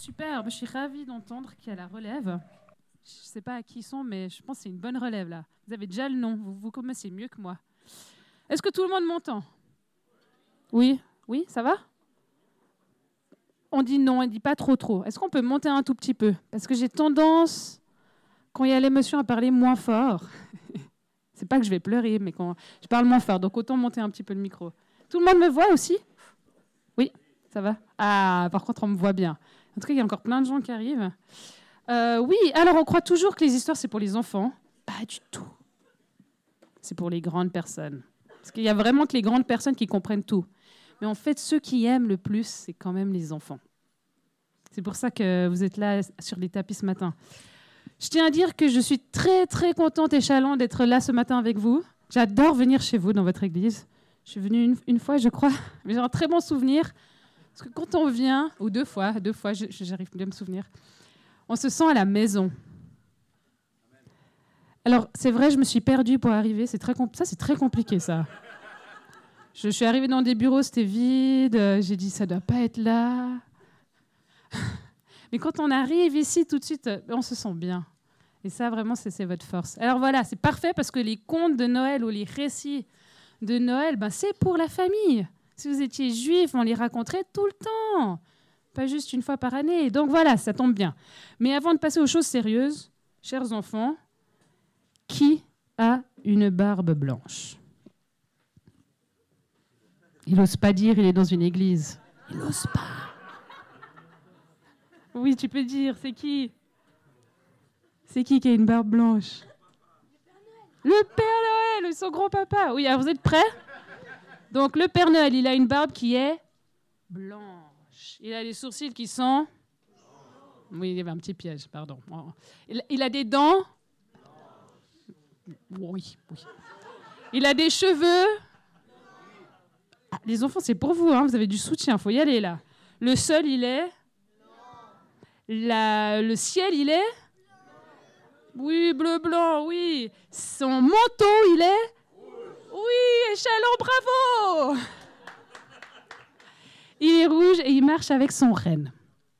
Super, je suis ravie d'entendre qu'il y a la relève. Je ne sais pas à qui ils sont, mais je pense que c'est une bonne relève là. Vous avez déjà le nom, vous vous connaissez mieux que moi. Est-ce que tout le monde m'entend? Oui Oui, ça va? On dit non, on dit pas trop trop. Est-ce qu'on peut monter un tout petit peu? Parce que j'ai tendance, quand il y a l'émotion, à parler moins fort. c'est pas que je vais pleurer, mais quand je parle moins fort, donc autant monter un petit peu le micro. Tout le monde me voit aussi? Oui, ça va? Ah, par contre, on me voit bien. En tout cas, il y a encore plein de gens qui arrivent. Euh, oui, alors on croit toujours que les histoires, c'est pour les enfants. Pas du tout. C'est pour les grandes personnes. Parce qu'il y a vraiment que les grandes personnes qui comprennent tout. Mais en fait, ceux qui aiment le plus, c'est quand même les enfants. C'est pour ça que vous êtes là sur les tapis ce matin. Je tiens à dire que je suis très, très contente et chalante d'être là ce matin avec vous. J'adore venir chez vous dans votre église. Je suis venue une, fois, je crois, mais j'ai un très bon souvenir. Parce que quand on vient, ou deux fois, deux fois, j'arrive bien à me souvenir, on se sent à la maison. Alors, c'est vrai, je me suis perdue pour arriver. C'est très ça, c'est très compliqué, ça. Je suis arrivée dans des bureaux, c'était vide. J'ai dit, ça doit pas être là. Mais quand on arrive ici, tout de suite, on se sent bien. Et ça, vraiment, c'est votre force. Alors voilà, c'est parfait parce que les contes de Noël ou les récits de Noël, ben, c'est pour la famille. Si vous étiez juif, on les raconterait tout le temps, pas juste une fois par année. Donc voilà, ça tombe bien. Mais avant de passer aux choses sérieuses, chers enfants, qui a une barbe blanche? Il n'ose pas dire, il est dans une église. Il n'ose pas. Oui, tu peux dire, c'est qui? C'est qui qui a une barbe blanche? Le Père Noël, son grand-papa. Oui, alors vous êtes prêts? Donc le Père Noël, il a une barbe qui est blanche. Il a les sourcils qui sont... Oui, il y avait un petit piège, pardon. Il, a des dents Oui, oui. Il a des cheveux ah, Les enfants, c'est pour vous, hein, vous avez du soutien, il faut y aller là. Le sol, il est La, Le ciel, il est Oui, bleu-blanc, oui. Son manteau, il est oui, échelon, bravo Il est rouge et il marche avec son renne.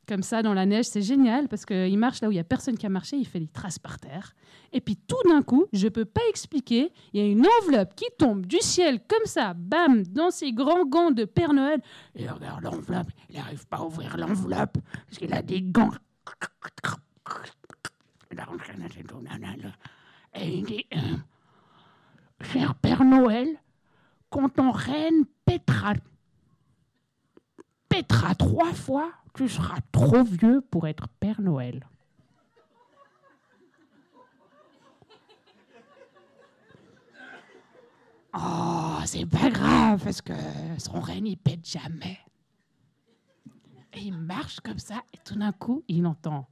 Comme ça, dans la neige, c'est génial parce qu'il marche là où il n'y a personne qui a marché, il fait des traces par terre. Et puis tout d'un coup, je ne peux pas expliquer, il y a une enveloppe qui tombe du ciel comme ça, bam, dans ses grands gants de Père Noël. Et regarde l'enveloppe, il n'arrive pas à ouvrir l'enveloppe parce qu'il a des gants. Et il dit, euh, cher Père Noël, quand ton reine pètera, pètera trois fois, tu seras trop vieux pour être Père Noël. Oh, c'est pas grave, parce que son reine, il pète jamais. Et il marche comme ça, et tout d'un coup, il entend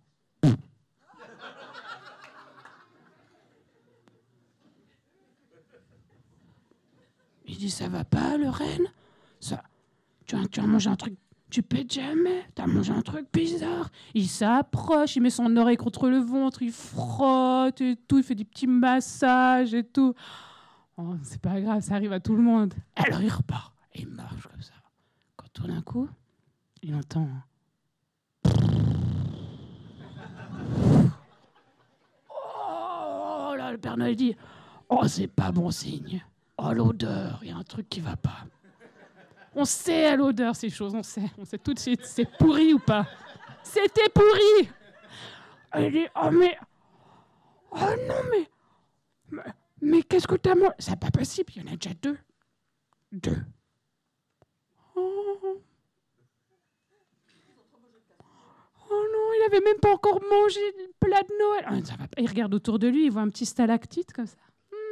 Il dit Ça va pas, le reine Ça, tu as, tu as mangé un truc tu pètes jamais? T'as mangé un truc bizarre? Il s'approche, il met son oreille contre le ventre, il frotte et tout, il fait des petits massages et tout. Oh, c'est pas grave, ça arrive à tout le monde. Alors il repart et il marche comme ça. Quand tout d'un coup, il entend. Oh là, le Père Noël dit Oh, c'est pas bon signe. Oh, l'odeur, il y a un truc qui va pas. On sait à l'odeur ces choses, on sait, on sait tout de suite, c'est pourri ou pas. C'était pourri. Elle dit, oh mais, oh non mais, mais, qu'est-ce que t'as mangé C'est pas possible, il y en a déjà deux. Deux. Oh. oh non, il avait même pas encore mangé le plat de Noël. Ah, il regarde autour de lui, il voit un petit stalactite comme ça.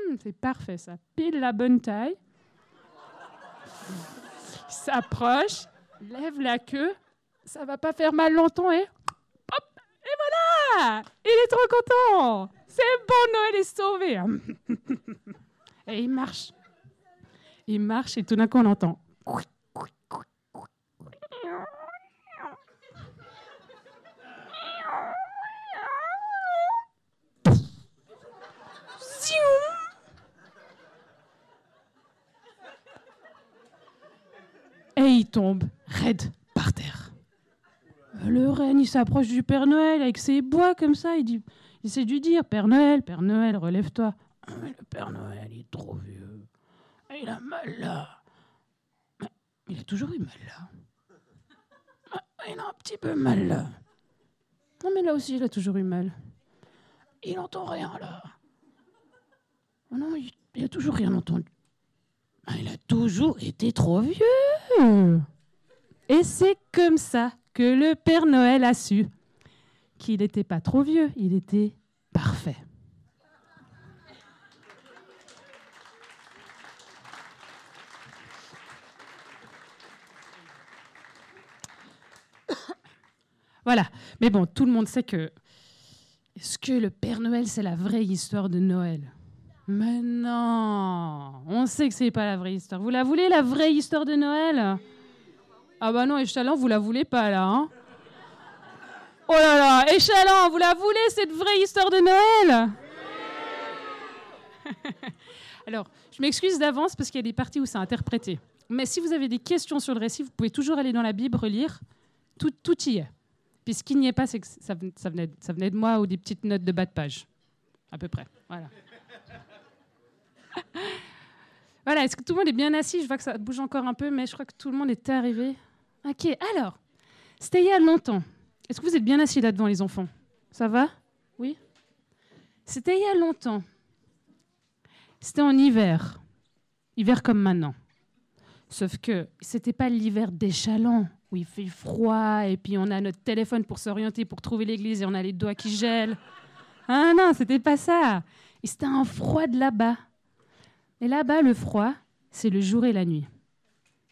Hmm, c'est parfait ça. Pile la bonne taille. Il s'approche, lève la queue. Ça va pas faire mal longtemps et hop Et voilà Il est trop content C'est bon, Noël est sauvé Et il marche. Il marche et tout d'un coup on entend et tombe raide par terre. Le renne, il s'approche du Père Noël avec ses bois comme ça. Il, dit, il de lui dire Père Noël, Père Noël, relève-toi. Ah, mais le Père Noël, il est trop vieux. Il a mal là. il a toujours eu mal là. Ah, il a un petit peu mal là. Non, mais là aussi, il a toujours eu mal. Il n'entend rien là. Oh non, il, il a toujours rien entendu. Ah, il a toujours été trop vieux. Et c'est comme ça que le Père Noël a su qu'il n'était pas trop vieux, il était parfait. Voilà. Mais bon, tout le monde sait que. Est-ce que le Père Noël, c'est la vraie histoire de Noël? Mais non On sait que c'est pas la vraie histoire. Vous la voulez, la vraie histoire de Noël? Ah bah non, Échalant, vous la voulez pas, là. Hein? Oh là là Échalant, vous la voulez, cette vraie histoire de Noël? Alors, je m'excuse d'avance parce qu'il y a des parties où c'est interprété. Mais si vous avez des questions sur le récit, vous pouvez toujours aller dans la Bible, relire. Tout, tout y est. Puis ce qui n'y est pas, c'est que ça, venait, ça venait de moi ou des petites notes de bas de page. À peu près. Voilà. voilà, est-ce que tout le monde est bien assis? Je vois que ça bouge encore un peu, mais je crois que tout le monde est arrivé. Ok, alors, c'était il y a longtemps. Est-ce que vous êtes bien assis là devant les enfants? Ça va? Oui? C'était il y a longtemps. C'était en hiver. Hiver comme maintenant. Sauf que c'était pas l'hiver déchalant où il fait froid et puis on a notre téléphone pour s'orienter, pour trouver l'église et on a les doigts qui gèlent. Ah non, c'était pas ça. c'était un froid de là-bas. Et là-bas, le froid, c'est le jour et la nuit.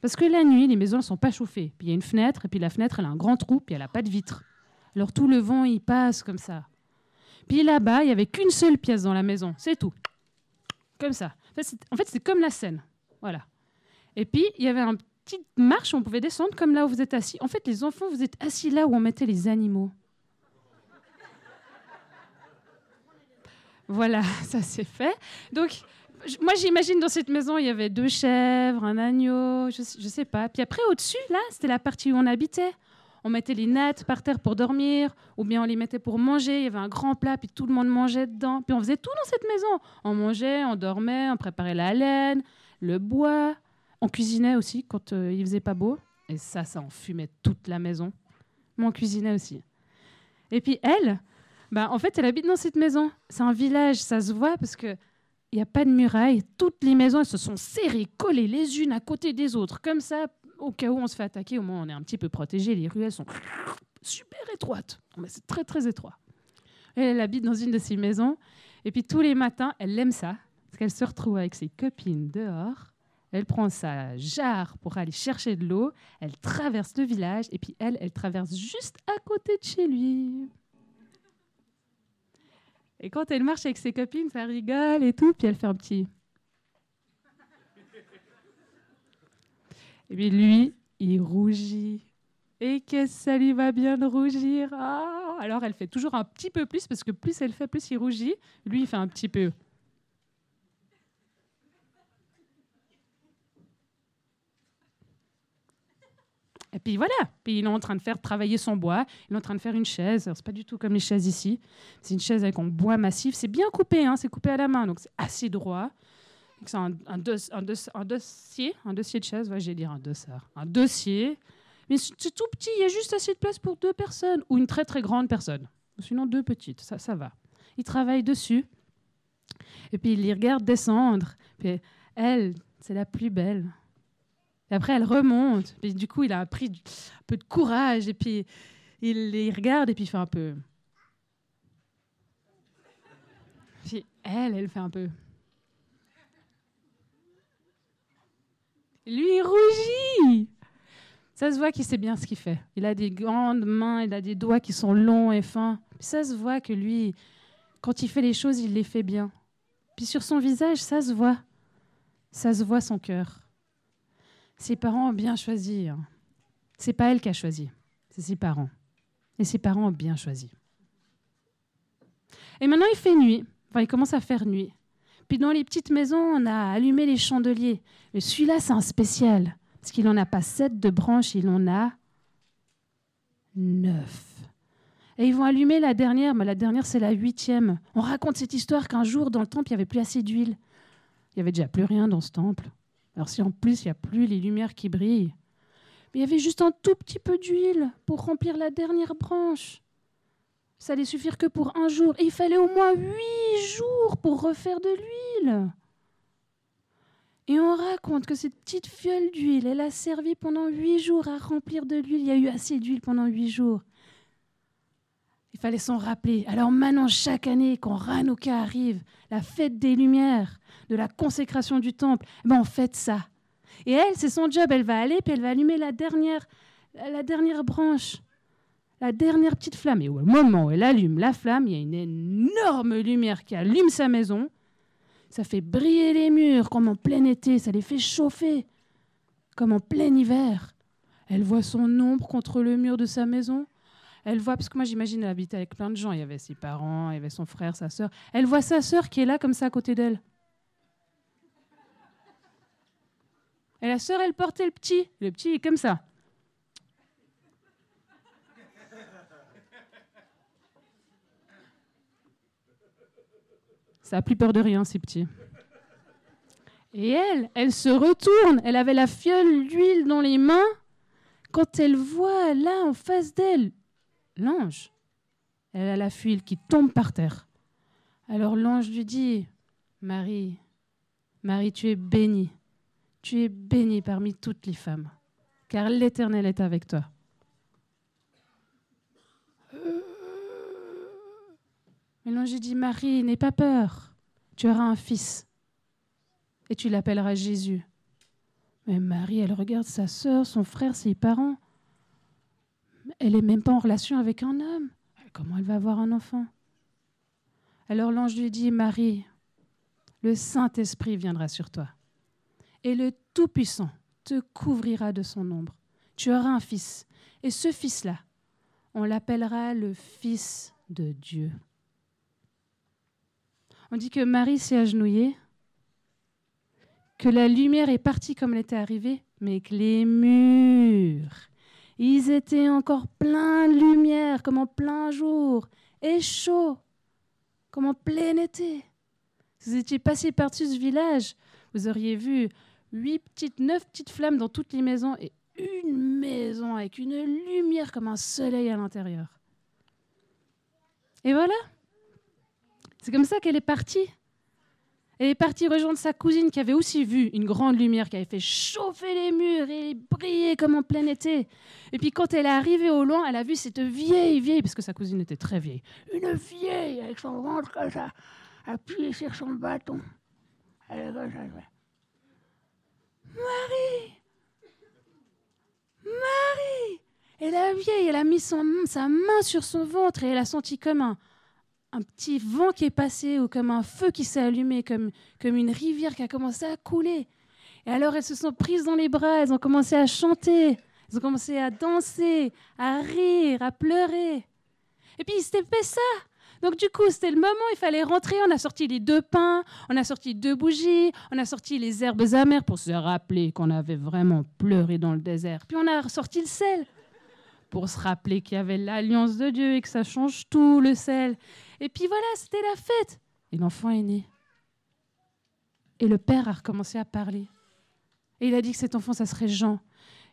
Parce que la nuit, les maisons ne sont pas chauffées. Puis il y a une fenêtre, et puis la fenêtre, elle a un grand trou, puis elle n'a pas de vitre. Alors tout le vent, il passe comme ça. Puis là-bas, il n'y avait qu'une seule pièce dans la maison, c'est tout. Comme ça. En fait, c'est comme la scène. Voilà. Et puis, il y avait un petite marche on pouvait descendre comme là où vous êtes assis. En fait, les enfants, vous êtes assis là où on mettait les animaux. Voilà, ça c'est fait. Donc, moi j'imagine dans cette maison, il y avait deux chèvres, un agneau, je, ne sais pas. Puis après, au-dessus, là, c'était la partie où on habitait. On mettait les nattes par terre pour dormir, ou bien on les mettait pour manger. Il y avait un grand plat, puis tout le monde mangeait dedans. Puis on faisait tout dans cette maison. On mangeait, on dormait, on préparait la laine, le bois. On cuisinait aussi quand euh, il faisait pas beau. Et ça, ça enfumait toute la maison. Mais on cuisinait aussi. Et puis elle, bah, en fait, elle habite dans cette maison. C'est un village, ça se voit parce qu'il n'y a pas de muraille. Toutes les maisons elles se sont serrées, collées les unes à côté des autres. Comme ça, au cas où on se fait attaquer, au moins on est un petit peu protégé. Les ruelles sont super étroites. C'est très, très étroit. Elle, elle habite dans une de ces maisons. Et puis tous les matins, elle aime ça. Parce qu'elle se retrouve avec ses copines dehors elle prend sa jarre pour aller chercher de l'eau, elle traverse le village et puis elle, elle traverse juste à côté de chez lui. Et quand elle marche avec ses copines, ça rigole et tout, puis elle fait un petit. Et puis lui, il rougit. Et qu'est-ce que ça lui va bien de rougir? Ah Alors elle fait toujours un petit peu plus, parce que plus elle fait, plus il rougit. Lui, il fait un petit peu. Et puis voilà, puis il est en train de faire travailler son bois, il est en train de faire une chaise. C'est pas du tout comme les chaises ici. C'est une chaise avec un bois massif. C'est bien coupé, hein, c'est coupé à la main, donc c'est assez droit. C'est un, dossier, un dossier de chaise, ouais, j'ai dire un dossard, un dossier. Mais c'est tout petit, il y a juste assez de place pour deux personnes ou une très très grande personne. Sinon deux petites, ça, ça va. Il travaille dessus. Et puis il les regarde descendre. Puis elle, c'est la plus belle. Et après, elle remonte. Et du coup, il a pris un peu de courage. Et puis, il regarde et puis il fait un peu. Elle, elle fait un peu. Lui, il rougit. Ça se voit qu'il sait bien ce qu'il fait. Il a des grandes mains, il a des doigts qui sont longs et fins. ça se voit que lui, quand il fait les choses, il les fait bien. Puis sur son visage, ça se voit. Ça se voit son cœur. Ses parents ont bien choisi. Hein. C'est pas elle qui a choisi, c'est ses parents. Et ses parents ont bien choisi. Et maintenant, il fait nuit. Enfin, il commence à faire nuit. Puis dans les petites maisons, on a allumé les chandeliers. Mais celui-là, c'est un spécial. Parce qu'il n'en a pas sept de branches, il en a neuf. Et ils vont allumer la dernière, mais la dernière c'est la huitième. On raconte cette histoire qu'un jour dans le temple il n'y avait plus assez d'huile. Il n'y avait déjà plus rien dans ce temple. Alors si en plus il n'y a plus les lumières qui brillent, il y avait juste un tout petit peu d'huile pour remplir la dernière branche. Ça allait suffire que pour un jour. Il fallait au moins huit jours pour refaire de l'huile. Et on raconte que cette petite fiole d'huile, elle a servi pendant huit jours à remplir de l'huile. Il y a eu assez d'huile pendant huit jours. Fallait s'en rappeler. Alors maintenant, chaque année, quand Hanouka arrive, la fête des Lumières, de la consécration du temple, eh ben on fête ça. Et elle, c'est son job. Elle va aller, puis elle va allumer la dernière, la dernière branche, la dernière petite flamme. Et au moment où elle allume la flamme, il y a une énorme lumière qui allume sa maison. Ça fait briller les murs comme en plein été, ça les fait chauffer comme en plein hiver. Elle voit son ombre contre le mur de sa maison elle voit, parce que moi j'imagine elle habitait avec plein de gens, il y avait ses parents, il y avait son frère, sa sœur. Elle voit sa sœur qui est là comme ça à côté d'elle. Et la sœur, elle portait le petit. Le petit est comme ça. Ça a plus peur de rien, ces petits. Et elle, elle se retourne. Elle avait la fiole d'huile dans les mains. Quand elle voit là en face d'elle l'ange. Elle a la fuile qui tombe par terre. Alors l'ange lui dit, Marie, Marie, tu es bénie. Tu es bénie parmi toutes les femmes, car l'Éternel est avec toi. Mais l'ange dit, Marie, n'aie pas peur. Tu auras un fils et tu l'appelleras Jésus. Mais Marie, elle regarde sa sœur, son frère, ses parents. Elle n'est même pas en relation avec un homme. Comment elle va avoir un enfant? Alors l'ange lui dit, Marie, le Saint-Esprit viendra sur toi. Et le Tout-Puissant te couvrira de son ombre. Tu auras un fils. Et ce fils-là, on l'appellera le Fils de Dieu. On dit que Marie s'est agenouillée, que la lumière est partie comme elle était arrivée, mais que les murs ils étaient encore pleins de lumière, comme en plein jour, et chaud, comme en plein été. Si vous étiez passé par-dessus ce village, vous auriez vu huit petites, neuf petites flammes dans toutes les maisons et une maison avec une lumière comme un soleil à l'intérieur. Et voilà. C'est comme ça qu'elle est partie. Elle est partie rejoindre sa cousine qui avait aussi vu une grande lumière qui avait fait chauffer les murs et briller comme en plein été. Et puis quand elle est arrivée au loin, elle a vu cette vieille, vieille, parce que sa cousine était très vieille, une vieille avec son ventre comme ça, appuyée sur son bâton. Elle est comme ça. Marie Marie Et la vieille, elle a mis son, sa main sur son ventre et elle a senti comme un, un petit vent qui est passé ou comme un feu qui s'est allumé, comme, comme une rivière qui a commencé à couler. Et alors elles se sont prises dans les bras, elles ont commencé à chanter, elles ont commencé à danser, à rire, à pleurer. Et puis c'était fait ça. Donc du coup, c'était le moment, il fallait rentrer. On a sorti les deux pains, on a sorti deux bougies, on a sorti les herbes amères pour se rappeler qu'on avait vraiment pleuré dans le désert. Puis on a sorti le sel pour se rappeler qu'il y avait l'alliance de Dieu et que ça change tout, le sel. Et puis voilà, c'était la fête. Et l'enfant est né. Et le père a recommencé à parler. Et il a dit que cet enfant, ça serait Jean.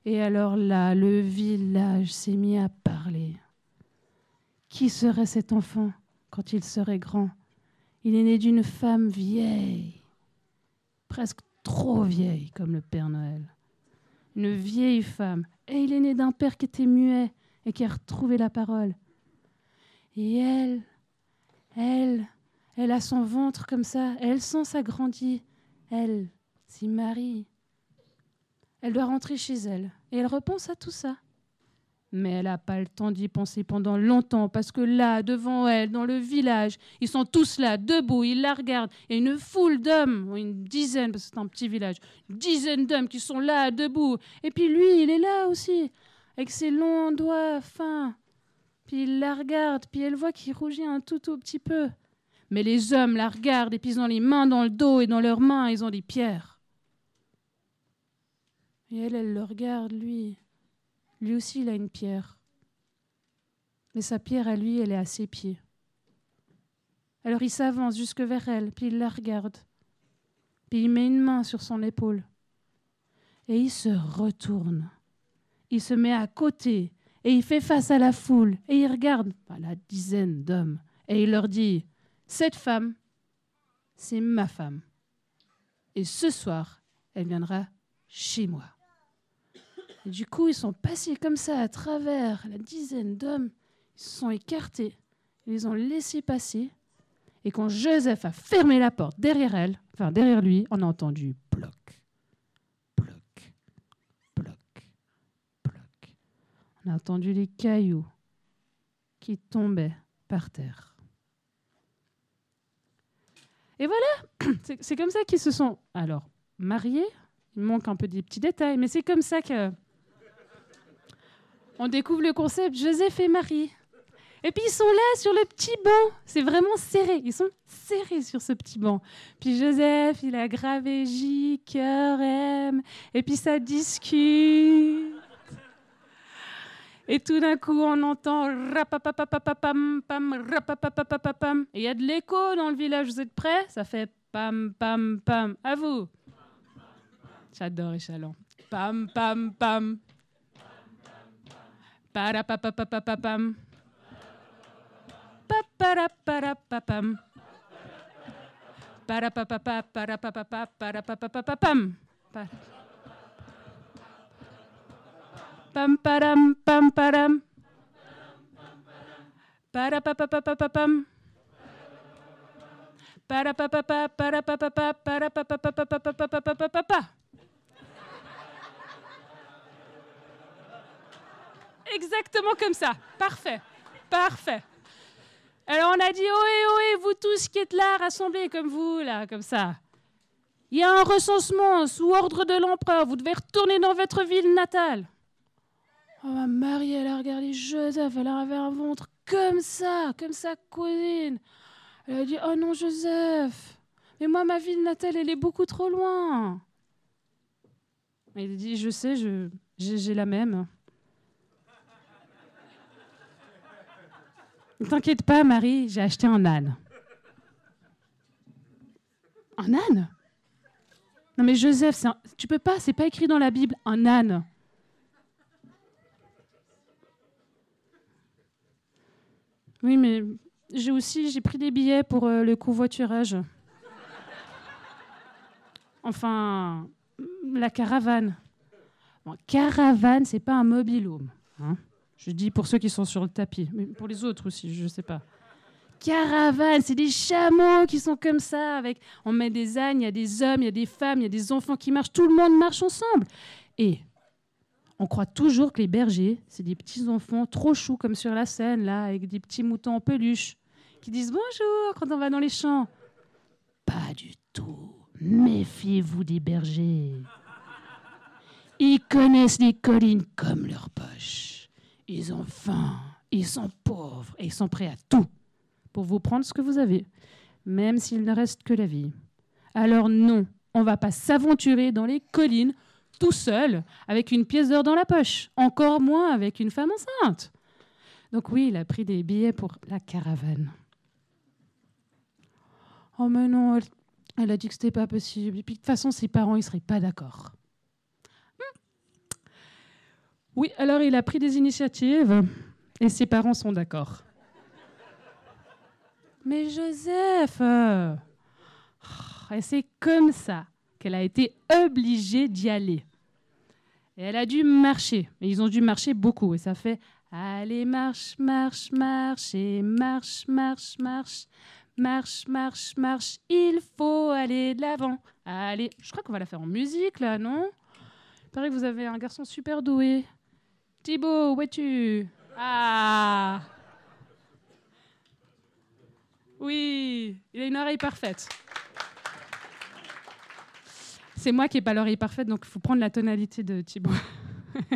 Et alors là, le village s'est mis à parler. Qui serait cet enfant quand il serait grand? Il est né d'une femme vieille, presque trop vieille comme le Père Noël. Une vieille femme. Et il est né d'un père qui était muet et qui a retrouvé la parole. Et elle, elle, elle a son ventre comme ça, elle sent s'agrandir. Elle, si Marie, elle doit rentrer chez elle. Et elle repense à tout ça. Mais elle n'a pas le temps d'y penser pendant longtemps, parce que là, devant elle, dans le village, ils sont tous là, debout, ils la regardent. A une foule d'hommes, une dizaine, parce que c'est un petit village, une dizaine d'hommes qui sont là, debout. Et puis lui, il est là aussi, avec ses longs doigts fins. Puis il la regarde, puis elle voit qu'il rougit un tout, petit peu. Mais les hommes la regardent, et puis ils ont les mains dans le dos, et dans leurs mains, ils ont des pierres. Et elle, elle le regarde, lui. Lui aussi, il a une pierre. Mais sa pierre à lui, elle est à ses pieds. Alors il s'avance jusque vers elle, puis il la regarde. Puis il met une main sur son épaule. Et il se retourne. Il se met à côté et il fait face à la foule et il regarde la dizaine d'hommes et il leur dit Cette femme, c'est ma femme. Et ce soir, elle viendra chez moi. Et du coup, ils sont passés comme ça à travers la dizaine d'hommes. Ils se sont écartés. Ils les ont laissés passer. Et quand Joseph a fermé la porte derrière elle, enfin derrière lui, on a entendu bloc, bloc, bloc. On a entendu les cailloux qui tombaient par terre. Et voilà, c'est comme ça qu'ils se sont alors mariés. Il manque un peu des petits détails, mais c'est comme ça que on découvre le concept Joseph et Marie. Et puis ils sont là sur le petit banc. C'est vraiment serré. Ils sont serrés sur ce petit banc. Puis Joseph, il a gravé J, cœur, M. Et puis ça discute. Et tout d'un coup, on entend rapapapapapam, pam. Et il y a de l'écho dans le village. Vous êtes prêts? Ça fait pam, pam, pam. À vous. J'adore Échalon. Pam, pam, pam. Parapapapapam. Parapapapapam. Parapapapa, parapapapa, parapapapapam. Pam param pam param. Parapapapapapam. Parapapapa, parapapapa, parapapapapapapapapapa. Exactement comme ça. Parfait. Parfait. Alors on a dit, ohé, ohé, vous tous qui êtes là, rassemblés comme vous, là, comme ça. Il y a un recensement sous ordre de l'empereur. Vous devez retourner dans votre ville natale. Oh, Marie, elle a regardé Joseph, elle avait un ventre comme ça, comme sa cousine. Elle a dit, oh non, Joseph, mais moi, ma ville natale, elle est beaucoup trop loin. Il a dit, je sais, j'ai la même. Ne t'inquiète pas, Marie, j'ai acheté un âne. Un âne? Non mais Joseph, tu peux pas, c'est pas écrit dans la Bible, un âne. Oui, mais j'ai aussi j'ai pris des billets pour euh, le covoiturage. Enfin, la caravane. Bon, caravane, c'est pas un mobilhome. Hein je dis pour ceux qui sont sur le tapis, mais pour les autres aussi, je sais pas. Caravane, c'est des chameaux qui sont comme ça. Avec, on met des ânes, il y a des hommes, il y a des femmes, il y a des enfants qui marchent. Tout le monde marche ensemble. Et on croit toujours que les bergers, c'est des petits enfants trop choux comme sur la scène, là, avec des petits moutons en peluche, qui disent bonjour quand on va dans les champs. Pas du tout. Méfiez-vous des bergers. Ils connaissent les collines comme leur poche. Ils ont faim, ils sont pauvres et ils sont prêts à tout pour vous prendre ce que vous avez, même s'il ne reste que la vie. Alors non, on ne va pas s'aventurer dans les collines tout seul avec une pièce d'or dans la poche, encore moins avec une femme enceinte. Donc oui, il a pris des billets pour la caravane. Oh mais non, elle, a dit que c'était pas possible. Et puis de toute façon, ses parents, ils seraient pas d'accord. Oui, alors il a pris des initiatives et ses parents sont d'accord. Mais Joseph, euh, et c'est comme ça qu'elle a été obligée d'y aller. Et elle a dû marcher, mais ils ont dû marcher beaucoup, et ça fait Allez, marche, marche, marche, et marche, marche, marche, marche, marche, marche, il faut aller de l'avant. Allez, je crois qu'on va la faire en musique là, non? Il paraît que vous avez un garçon super doué. Thibaut, où es-tu? Ah! Oui, il a une oreille parfaite. C'est moi qui n'ai pas l'oreille parfaite, donc il faut prendre la tonalité de Thibaut.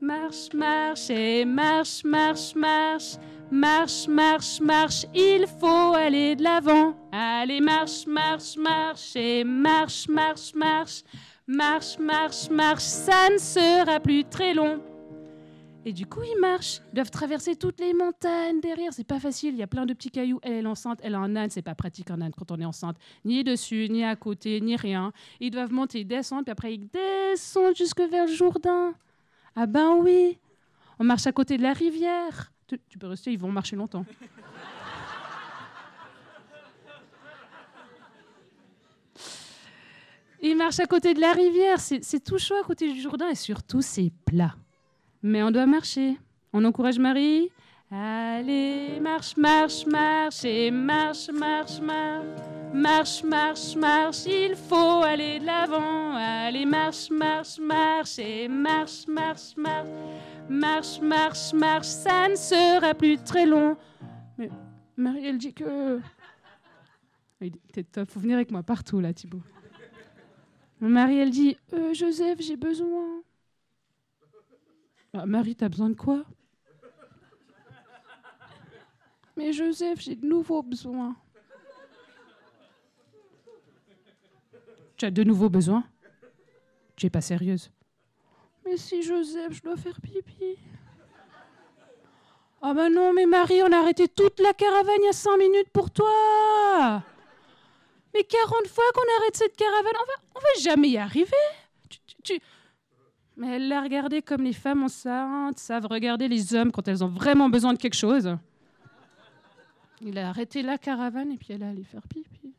marche, marche et marche, marche, marche. Marche, marche, marche, il faut aller de l'avant. Allez, marche, marche, marche et marche, marche, marche. Marche, marche, marche, ça ne sera plus très long. Et du coup, ils marchent. Ils doivent traverser toutes les montagnes derrière. C'est pas facile. Il y a plein de petits cailloux. Elle, est enceinte. Elle a un âne. C'est pas pratique un âne quand on est enceinte. Ni dessus, ni à côté, ni rien. Ils doivent monter, descendre, puis après ils descendent jusque vers le Jourdain. Ah ben oui. On marche à côté de la rivière. Tu, tu peux rester. Ils vont marcher longtemps. Ils marchent à côté de la rivière. C'est tout chaud à côté du Jourdain et surtout c'est plat. Mais on doit marcher. On encourage Marie. Allez, marche, marche, marche, et marche, marche, marche. Marche, marche, marche, il faut aller de l'avant. Allez, marche, marche, marche, et marche, marche, marche. Marche, marche, marche, ça ne sera plus très long. Mais Marie, elle dit que. T'es top, faut venir avec moi partout là, Thibaut. Marie, elle dit euh, Joseph, j'ai besoin. Ah, Marie, t'as besoin de quoi? Mais Joseph, j'ai de nouveaux besoins. Tu as de nouveaux besoins? Tu es pas sérieuse Mais si Joseph, je dois faire pipi. Ah ben non, mais Marie, on a arrêté toute la caravane il y a cinq minutes pour toi. Mais 40 fois qu'on arrête cette caravane, on va, on va jamais y arriver. Mais elle l'a regardé comme les femmes enceintes savent regarder les hommes quand elles ont vraiment besoin de quelque chose. Il a arrêté la caravane et puis elle est allée faire pipi.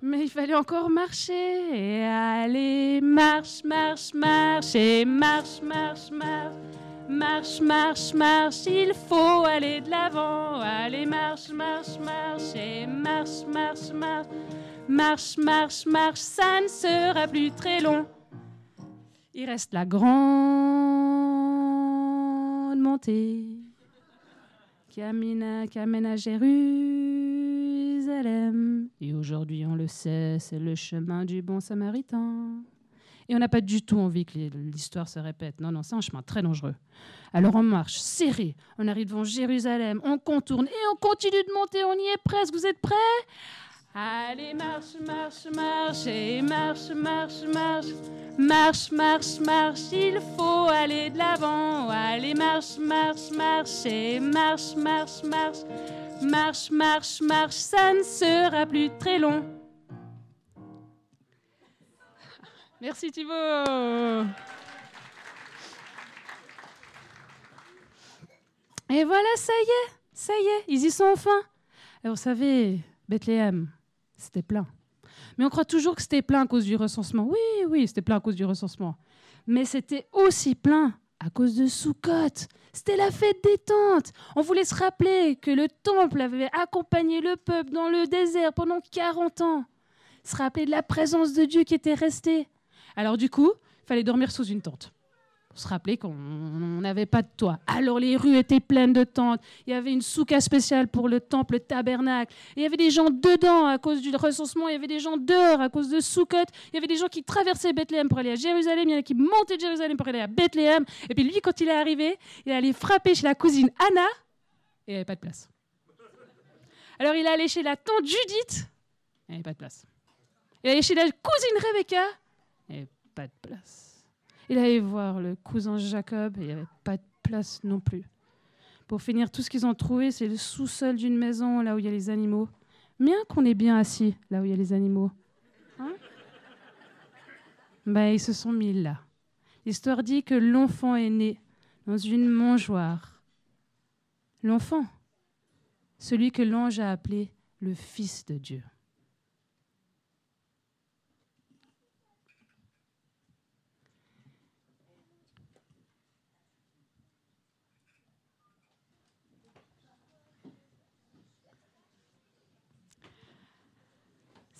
Mais il fallait encore marcher. Et aller, marche, marche, marche, et marche, marche, marche. Marche, marche, marche, il faut aller de l'avant. Allez, marche, marche, marche, et marche, marche, marche. Marche, marche, marche, ça ne sera plus très long. Il reste la grande montée qui amène à, Jérusalem. Et aujourd'hui, on le sait, c'est le chemin du bon samaritain. Et on n'a pas du tout envie que l'histoire se répète. Non, non, c'est un chemin très dangereux. Alors on marche serré, on arrive devant Jérusalem, on contourne et on continue de monter, on y est presque. Vous êtes prêts? Allez, marche, marche, marche, et marche, marche, marche, marche, marche, marche, il faut aller de l'avant. Allez, marche, marche, marche, et marche, marche, marche, marche, marche, marche, ça ne sera plus très long. Merci Thibaut. Et voilà, ça y est, ça y est, ils y sont enfin. Et vous savez, Bethléem, c'était plein. Mais on croit toujours que c'était plein à cause du recensement. Oui, oui, c'était plein à cause du recensement. Mais c'était aussi plein à cause de Sukkot. C'était la fête des tentes. On voulait se rappeler que le temple avait accompagné le peuple dans le désert pendant 40 ans. Se rappeler de la présence de Dieu qui était restée. Alors du coup, il fallait dormir sous une tente se rappeler qu'on n'avait pas de toit. Alors les rues étaient pleines de tentes. Il y avait une souka spéciale pour le temple, le tabernacle. il y avait des gens dedans à cause du recensement. Il y avait des gens dehors à cause de Sukkot. Il y avait des gens qui traversaient Bethléem pour aller à Jérusalem. Il y en a qui montaient de Jérusalem pour aller à Bethléem. Et puis lui, quand il est arrivé, il est allé frapper chez la cousine Anna et il n'y avait pas de place. Alors il est allé chez la tante Judith. Il n'y avait pas de place. Il est allé chez la cousine Rebecca. Il n'y avait pas de place. Il allait voir le cousin Jacob il n'y avait pas de place non plus. Pour finir, tout ce qu'ils ont trouvé, c'est le sous-sol d'une maison là où il y a les animaux. Bien qu'on est bien assis là où il y a les animaux. Hein ben, ils se sont mis là. L'histoire dit que l'enfant est né dans une mangeoire. L'enfant, celui que l'ange a appelé le Fils de Dieu.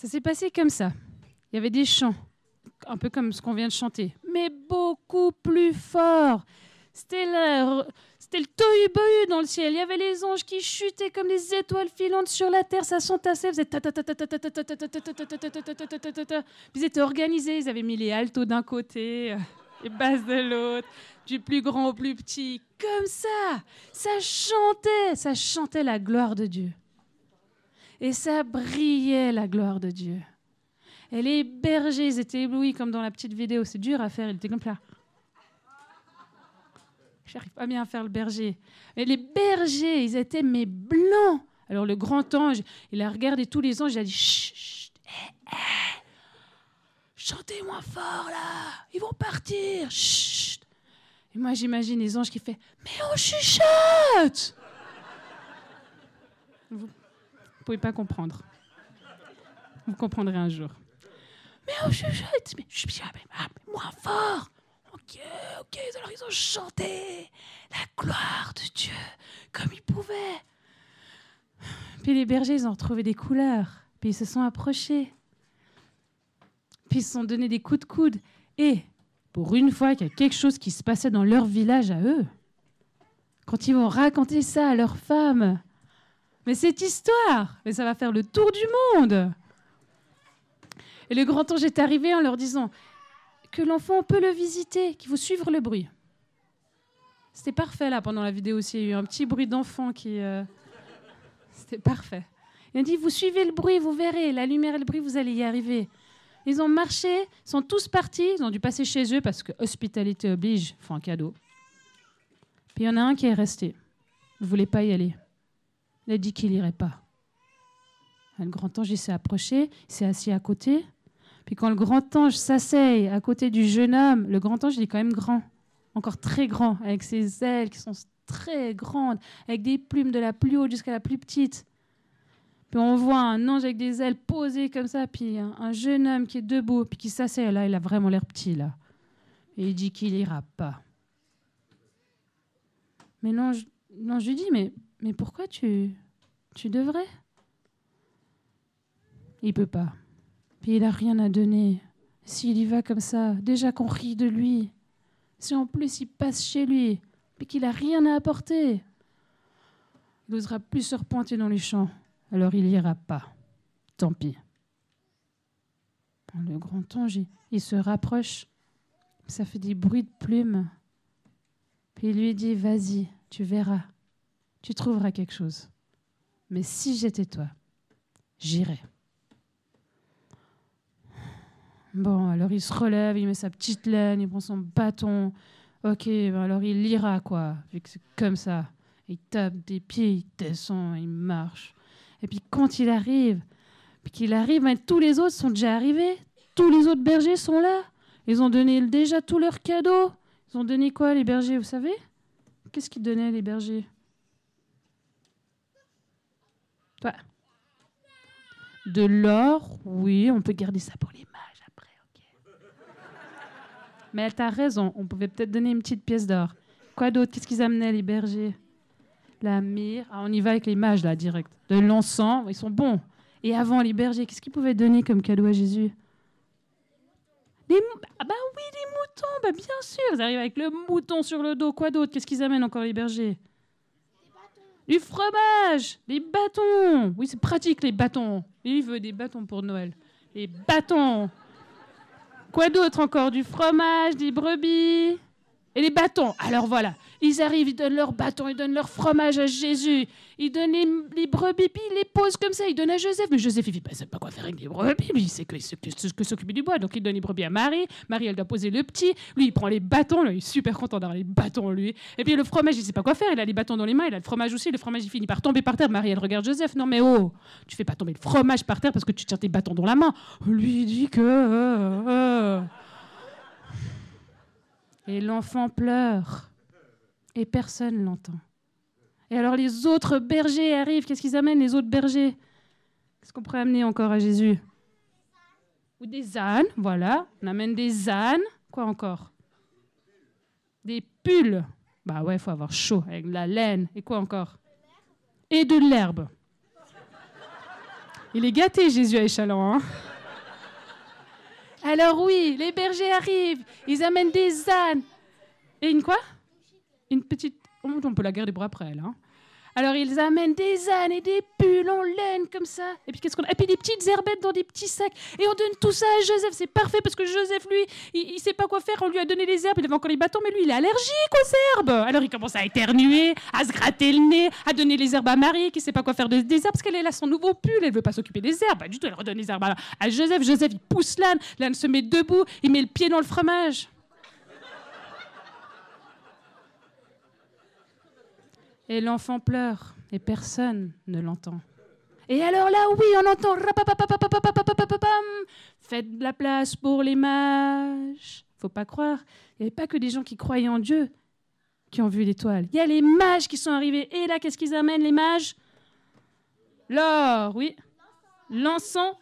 Ça s'est passé comme ça. Il y avait des chants, un peu comme ce qu'on vient de chanter, mais beaucoup plus fort. C'était le, c'était le tohu dans le ciel. Il y avait les anges qui chutaient comme des étoiles filantes sur la terre. Ça s'entassait, Ils étaient organisés. Ils avaient mis les altos d'un côté, les basses de l'autre, du plus grand au plus petit. Comme ça, ça chantait, ça chantait la gloire de Dieu et ça brillait la gloire de Dieu. Et les bergers étaient éblouis comme dans la petite vidéo. C'est dur à faire, il était comme ça. J'arrive pas bien à faire le berger. Mais les bergers, ils étaient mes blancs. Alors le grand ange, il a regardé tous les anges, il a dit chut, hé, hé, chantez moins fort là, ils vont partir. Chut. Et moi j'imagine les anges qui font mais on chuchote. Vous pouvez pas comprendre. Vous comprendrez un jour. Mais on chuchote, mais je suis moins fort. Ok, ok, alors ils ont chanté la gloire de Dieu comme ils pouvaient. Puis les bergers, ils ont retrouvé des couleurs. Puis ils se sont approchés. Puis ils se sont donné des coups de coude. Et pour une fois qu'il y a quelque chose qui se passait dans leur village à eux, quand ils vont raconter ça à leurs femmes, mais cette histoire, mais ça va faire le tour du monde. Et le grand ange est arrivé en leur disant que l'enfant peut le visiter, qu'il faut suivre le bruit. C'était parfait là pendant la vidéo aussi. Il y a eu un petit bruit d'enfant qui. Euh, c'était parfait. Il a dit Vous suivez le bruit, vous verrez, la lumière et le bruit, vous allez y arriver. Ils ont marché, sont tous partis, ils ont dû passer chez eux parce que hospitalité oblige, un cadeau. Puis il y en a un qui est resté. Ne voulait pas y aller. Il a dit qu'il n'irait pas. Le grand ange s'est approché, s'est assis à côté. Puis quand le grand ange s'asseye à côté du jeune homme, le grand ange il est quand même grand, encore très grand, avec ses ailes qui sont très grandes, avec des plumes de la plus haute jusqu'à la plus petite. Puis on voit un ange avec des ailes posées comme ça, puis un, jeune homme qui est debout, puis qui s'assied. Là, il a vraiment l'air petit, là. Et il dit qu'il ira pas. Mais non, je lui dis, mais, mais pourquoi tu, tu devrais? Il peut pas. Puis il n'a rien à donner. S'il y va comme ça, déjà qu'on rit de lui, si en plus il passe chez lui, puis qu'il n'a rien à apporter, il n'osera plus se repointer dans les champs alors il n'ira pas. Tant pis. Le grand ange, il se rapproche, ça fait des bruits de plumes. Puis il lui dit, vas-y, tu verras, tu trouveras quelque chose. Mais si j'étais toi, j'irais. Bon, alors il se relève, il met sa petite laine, il prend son bâton. Ok, ben alors il ira, quoi, vu que c'est comme ça. Il tape des pieds, il descend, il marche. Et puis quand il arrive, puis qu'il arrive, ben, tous les autres sont déjà arrivés. Tous les autres bergers sont là. Ils ont donné déjà tous leurs cadeaux. Ils ont donné quoi, les bergers, vous savez? Qu'est-ce qu'ils donnaient, les bergers? De l'or, oui, on peut garder ça pour les mages après, ok. Mais tu as raison, on pouvait peut-être donner une petite pièce d'or. Quoi d'autre? Qu'est-ce qu'ils amenaient, les bergers? La myrrhe. Ah, on y va avec les mages, là, direct. De l'encens, ils sont bons. Et avant, les bergers, qu'est-ce qu'ils pouvaient donner comme cadeau à Jésus? Des ah bah oui, des moutons, bah bien sûr. Ils arrivent avec le mouton sur le dos. Quoi d'autre? Qu'est-ce qu'ils amènent encore les bergers? Du fromage, des bâtons. Oui, c'est pratique les bâtons. il veut des bâtons pour Noël. Les bâtons. Quoi d'autre encore? Du fromage, des brebis et les bâtons. Alors voilà, ils arrivent, ils donnent leurs bâtons, ils donnent leur fromage à Jésus, ils donnent les, brebis, puis ils les posent comme ça, ils donnent à Joseph. Mais Joseph, il ne sait pas quoi faire avec les brebis, il sait que, que, s'occuper du bois. Donc il donne les brebis à Marie, Marie, elle doit poser le petit, lui, il prend les bâtons, il est super content d'avoir les bâtons, lui. Et puis le fromage, il ne sait pas quoi faire, il a les bâtons dans les mains, il a le fromage aussi, le fromage, il finit par tomber par terre. Marie, elle regarde Joseph, non mais oh, tu fais pas tomber le fromage par terre parce que tu tiens tes bâtons dans la main. Lui, il dit que... Euh, euh. Et l'enfant pleure. Et personne l'entend. Et alors les autres bergers arrivent. Qu'est-ce qu'ils amènent, les autres bergers? Qu'est-ce qu'on pourrait amener encore à Jésus? Ou des ânes, voilà. On amène des ânes. Quoi encore? Des pulls. Bah ouais, il faut avoir chaud avec de la laine. Et quoi encore? Et de l'herbe. Il est gâté, Jésus à Échalon. Hein alors oui, les bergers arrivent, ils amènent des ânes. Et une quoi? Une petite... On peut la garder pour après, là. Hein? Alors ils amènent des ânes et des pulls en laine comme ça. Et puis qu'est-ce qu'on Et puis des petites herbettes dans des petits sacs. Et on donne tout ça à Joseph. C'est parfait parce que Joseph, lui, il, ne sait pas quoi faire. On lui a donné les herbes. Il avait encore les bâtons, mais lui, il est allergique aux herbes. Alors il commence à éternuer, à se gratter le nez, à donner les herbes à Marie qui sait pas quoi faire des herbes parce qu'elle est là son nouveau pull. Elle veut pas s'occuper des herbes. Pas du tout. Elle redonne les herbes à, Joseph. Joseph, il pousse l'âne. L'âne se met debout. Il met le pied dans le fromage. Et l'enfant pleure et personne ne l'entend. Et alors là, oui, on entend Faites de la place pour les mages. Faut pas croire, il n'y avait pas que des gens qui croyaient en Dieu qui ont vu l'étoile. Il y a les mages qui sont arrivés. Et là, qu'est-ce qu'ils amènent, les mages? L'or, oui. L'encens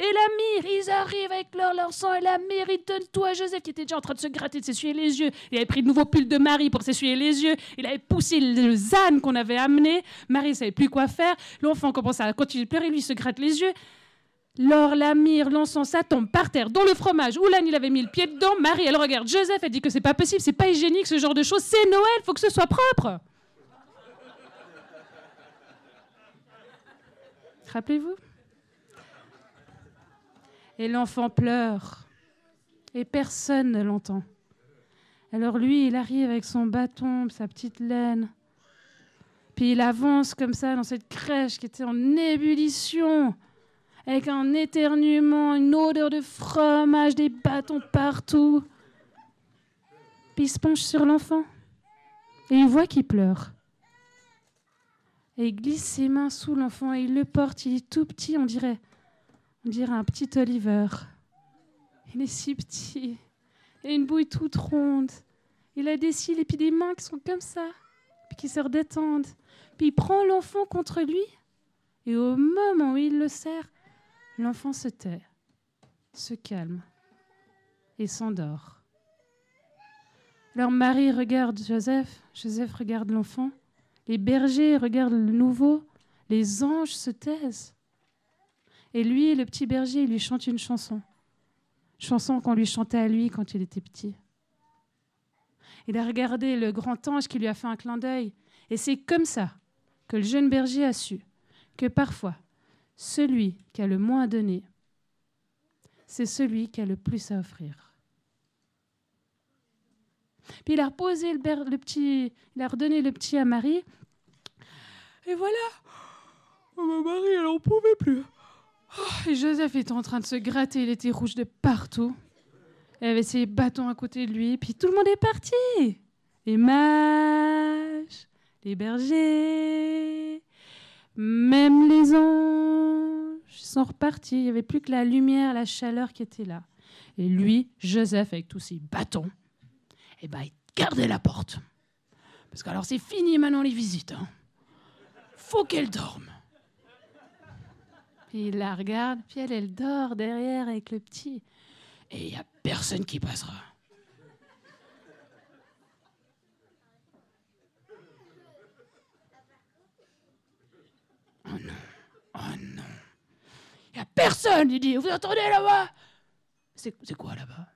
et, la myrrhe, ils arrivent avec leur, leur et la myrrhe. Ils donnent tout à Joseph qui était déjà en train de se gratter, de s'essuyer les yeux. Il avait pris de nouveau pull de Marie pour s'essuyer les yeux. Il avait poussé le zan qu'on avait amené. Marie ne savait plus quoi faire. L'enfant commence à continuer de pleurer. Lui, se gratte les yeux. L'or, la myrrhe, l'encens, ça tombe par terre, dans le fromage. Oulan, il avait mis le pied dedans. Marie, elle regarde Joseph, elle dit que c'est pas possible, c'est pas hygiénique ce genre de choses. C'est Noël, faut que ce soit propre. Rappelez-vous? Et l'enfant pleure. Et personne ne l'entend. Alors lui, il arrive avec son bâton, sa petite laine. Puis il avance comme ça dans cette crèche qui était en ébullition, avec un éternuement, une odeur de fromage, des bâtons partout. Puis il se penche sur l'enfant et il voit qu'il pleure. Et il glisse ses mains sous l'enfant et il le porte. Il est tout petit, on dirait. Dirait un petit Oliver. Il est si petit. Il a une bouille toute ronde. Il a des cils et puis des mains qui sont comme ça, puis qui se redétendent. Puis il prend l'enfant contre lui. Et au moment où il le serre, l'enfant se tait, se calme et s'endort. Alors Marie regarde Joseph, Joseph regarde l'enfant, les bergers regardent le nouveau, les anges se taisent. Et lui, le petit berger, il lui chante une chanson. Chanson qu'on lui chantait à lui quand il était petit. Il a regardé le grand ange qui lui a fait un clin d'œil. Et c'est comme ça que le jeune berger a su que parfois, celui qui a le moins à donner, c'est celui qui a le plus à offrir. Puis il a reposé le, petit, il a redonné le petit à Marie. Et voilà, oh, ma Marie, elle n'en pouvait plus. Oh, Joseph était en train de se gratter, il était rouge de partout. Il avait ses bâtons à côté de lui, puis tout le monde est parti. Les mages, les bergers, même les anges sont repartis. Il n'y avait plus que la lumière, la chaleur qui était là. Et lui, Joseph, avec tous ses bâtons, eh ben, il gardait la porte. Parce que alors c'est fini maintenant les visites. Hein. Faut qu'elle dorme. Puis il la regarde, puis elle, elle dort derrière avec le petit. Et il n'y a personne qui passera. Oh non, oh non. Il n'y a personne, il dit. Vous entendez là-bas? C'est quoi là-bas?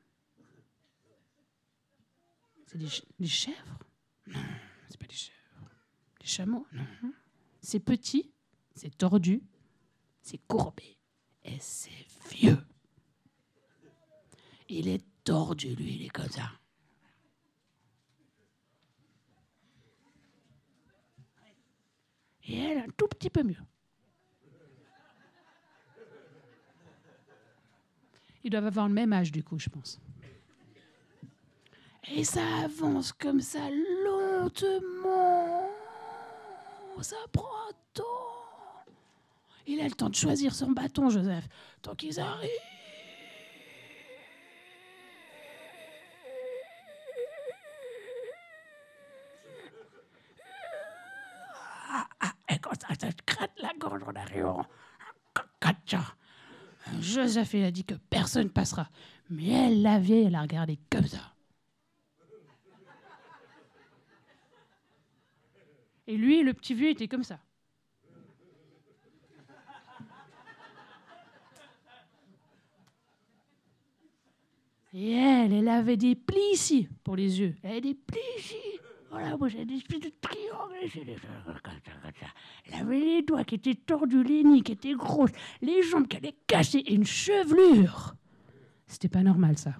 C'est des, des, chèvres? Non, c'est pas des chèvres. Des chameaux? Non. C'est petit, c'est tordu, c'est courbé et c'est vieux. Il est tordu, lui, il est comme ça. Et elle, un tout petit peu mieux. Ils doivent avoir le même âge, du coup, je pense. Et ça avance comme ça, lentement. Ça prend. Il a le temps de choisir son bâton, Joseph, tant qu'ils arrivent. Ah, ah, et quand ça, te gratte la gorge en arrivant. Joseph, il a dit que personne passera. Mais elle, la vieille, elle a regardé comme ça. Et lui, le petit vieux, était comme ça. Et elle, elle avait des plis ici pour les yeux. Elle avait des plis ici. Voilà, moi j'ai des espèces de triangles. Elle avait les doigts qui étaient tordus, les nids qui étaient grosses, les jambes qui allaient cacher et une chevelure. C'était pas normal ça.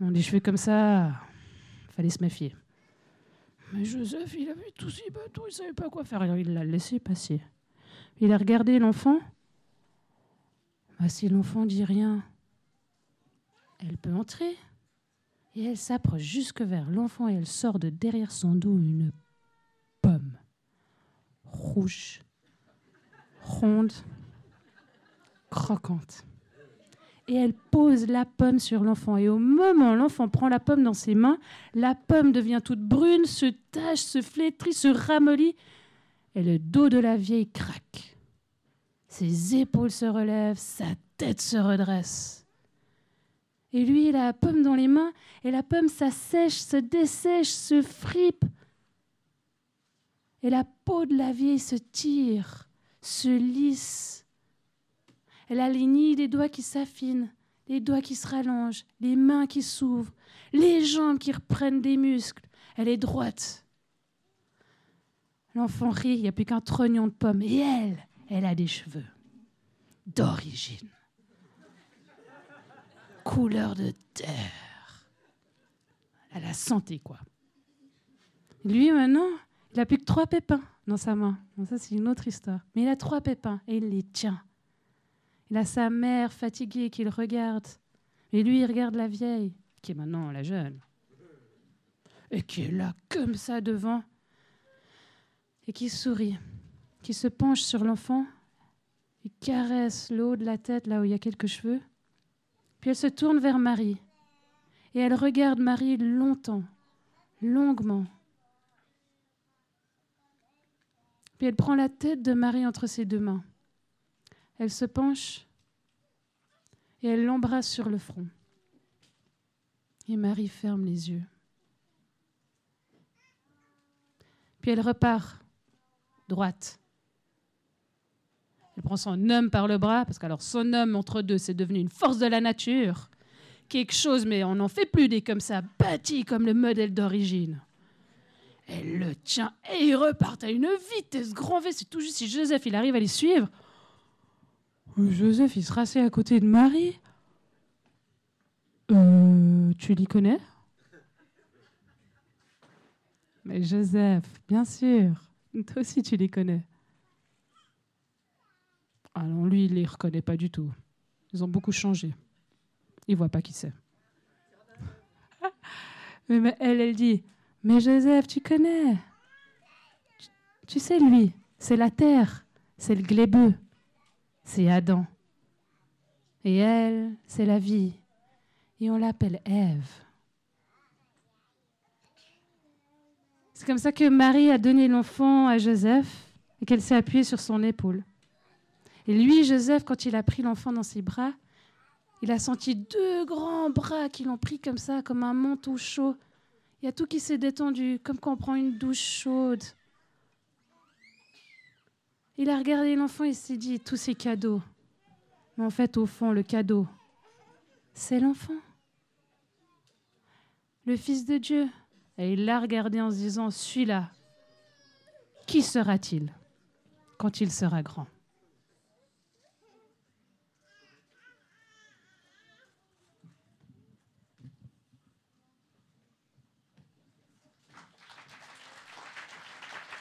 On des cheveux comme ça, fallait se méfier. Mais Joseph, il avait tous ses bateaux, il savait pas quoi faire. Alors il l'a laissé passer. Il a regardé l'enfant. Bah, si l'enfant dit rien, elle peut entrer. Et elle s'approche jusque vers l'enfant et elle sort de derrière son dos une rouge, ronde, croquante. Et elle pose la pomme sur l'enfant. Et au moment où l'enfant prend la pomme dans ses mains, la pomme devient toute brune, se tache, se flétrit, se ramollit. Et le dos de la vieille craque. Ses épaules se relèvent, sa tête se redresse. Et lui, il a la pomme dans les mains, et la pomme s'assèche, se dessèche, se fripe. Et la peau de la vieille se tire, se lisse. Elle a les des doigts qui s'affinent, les doigts qui se rallongent, les mains qui s'ouvrent, les jambes qui reprennent des muscles. Elle est droite. L'enfant rit, il n'y a plus qu'un trognon de pomme. Et elle, elle a des cheveux d'origine. Couleur de terre. A la santé, quoi. Lui, maintenant, il n'a plus que trois pépins dans sa main. ça, c'est une autre histoire. Mais il a trois pépins et il les tient. Il a sa mère fatiguée qui le regarde. Et lui, il regarde la vieille, qui est maintenant la jeune. Et qui est là, comme ça, devant. Et qui sourit, qui se penche sur l'enfant. Il caresse le haut de la tête, là où il y a quelques cheveux. Puis elle se tourne vers Marie. Et elle regarde Marie longtemps, longuement. Puis elle prend la tête de Marie entre ses deux mains. Elle se penche et elle l'embrasse sur le front. Et Marie ferme les yeux. Puis elle repart droite. Elle prend son homme par le bras, parce qu'alors son homme entre deux, c'est devenu une force de la nature. Quelque chose, mais on n'en fait plus des comme ça, bâti comme le modèle d'origine. Elle le tient et ils repartent à une vitesse grand V. C'est tout juste si Joseph il arrive à les suivre. Joseph il sera assis à côté de Marie. Euh, tu l'y connais? Mais Joseph, bien sûr. Toi aussi tu les connais. Alors lui, il les reconnaît pas du tout. Ils ont beaucoup changé. Il voit pas qui c'est. mais elle, elle dit mais Joseph, tu connais? Tu, sais, lui, c'est la terre, c'est le glébeux, c'est Adam. Et elle, c'est la vie. Et on l'appelle Ève. C'est comme ça que Marie a donné l'enfant à Joseph et qu'elle s'est appuyée sur son épaule. Et lui, Joseph, quand il a pris l'enfant dans ses bras, il a senti deux grands bras qui l'ont pris comme ça, comme un manteau chaud, il y a tout qui s'est détendu, comme quand on prend une douche chaude. Il a regardé l'enfant et s'est dit, tous ces cadeaux. Mais en fait, au fond, le cadeau, c'est l'enfant. Le Fils de Dieu. Et il l'a regardé en se disant, celui-là, qui sera-t-il quand il sera grand?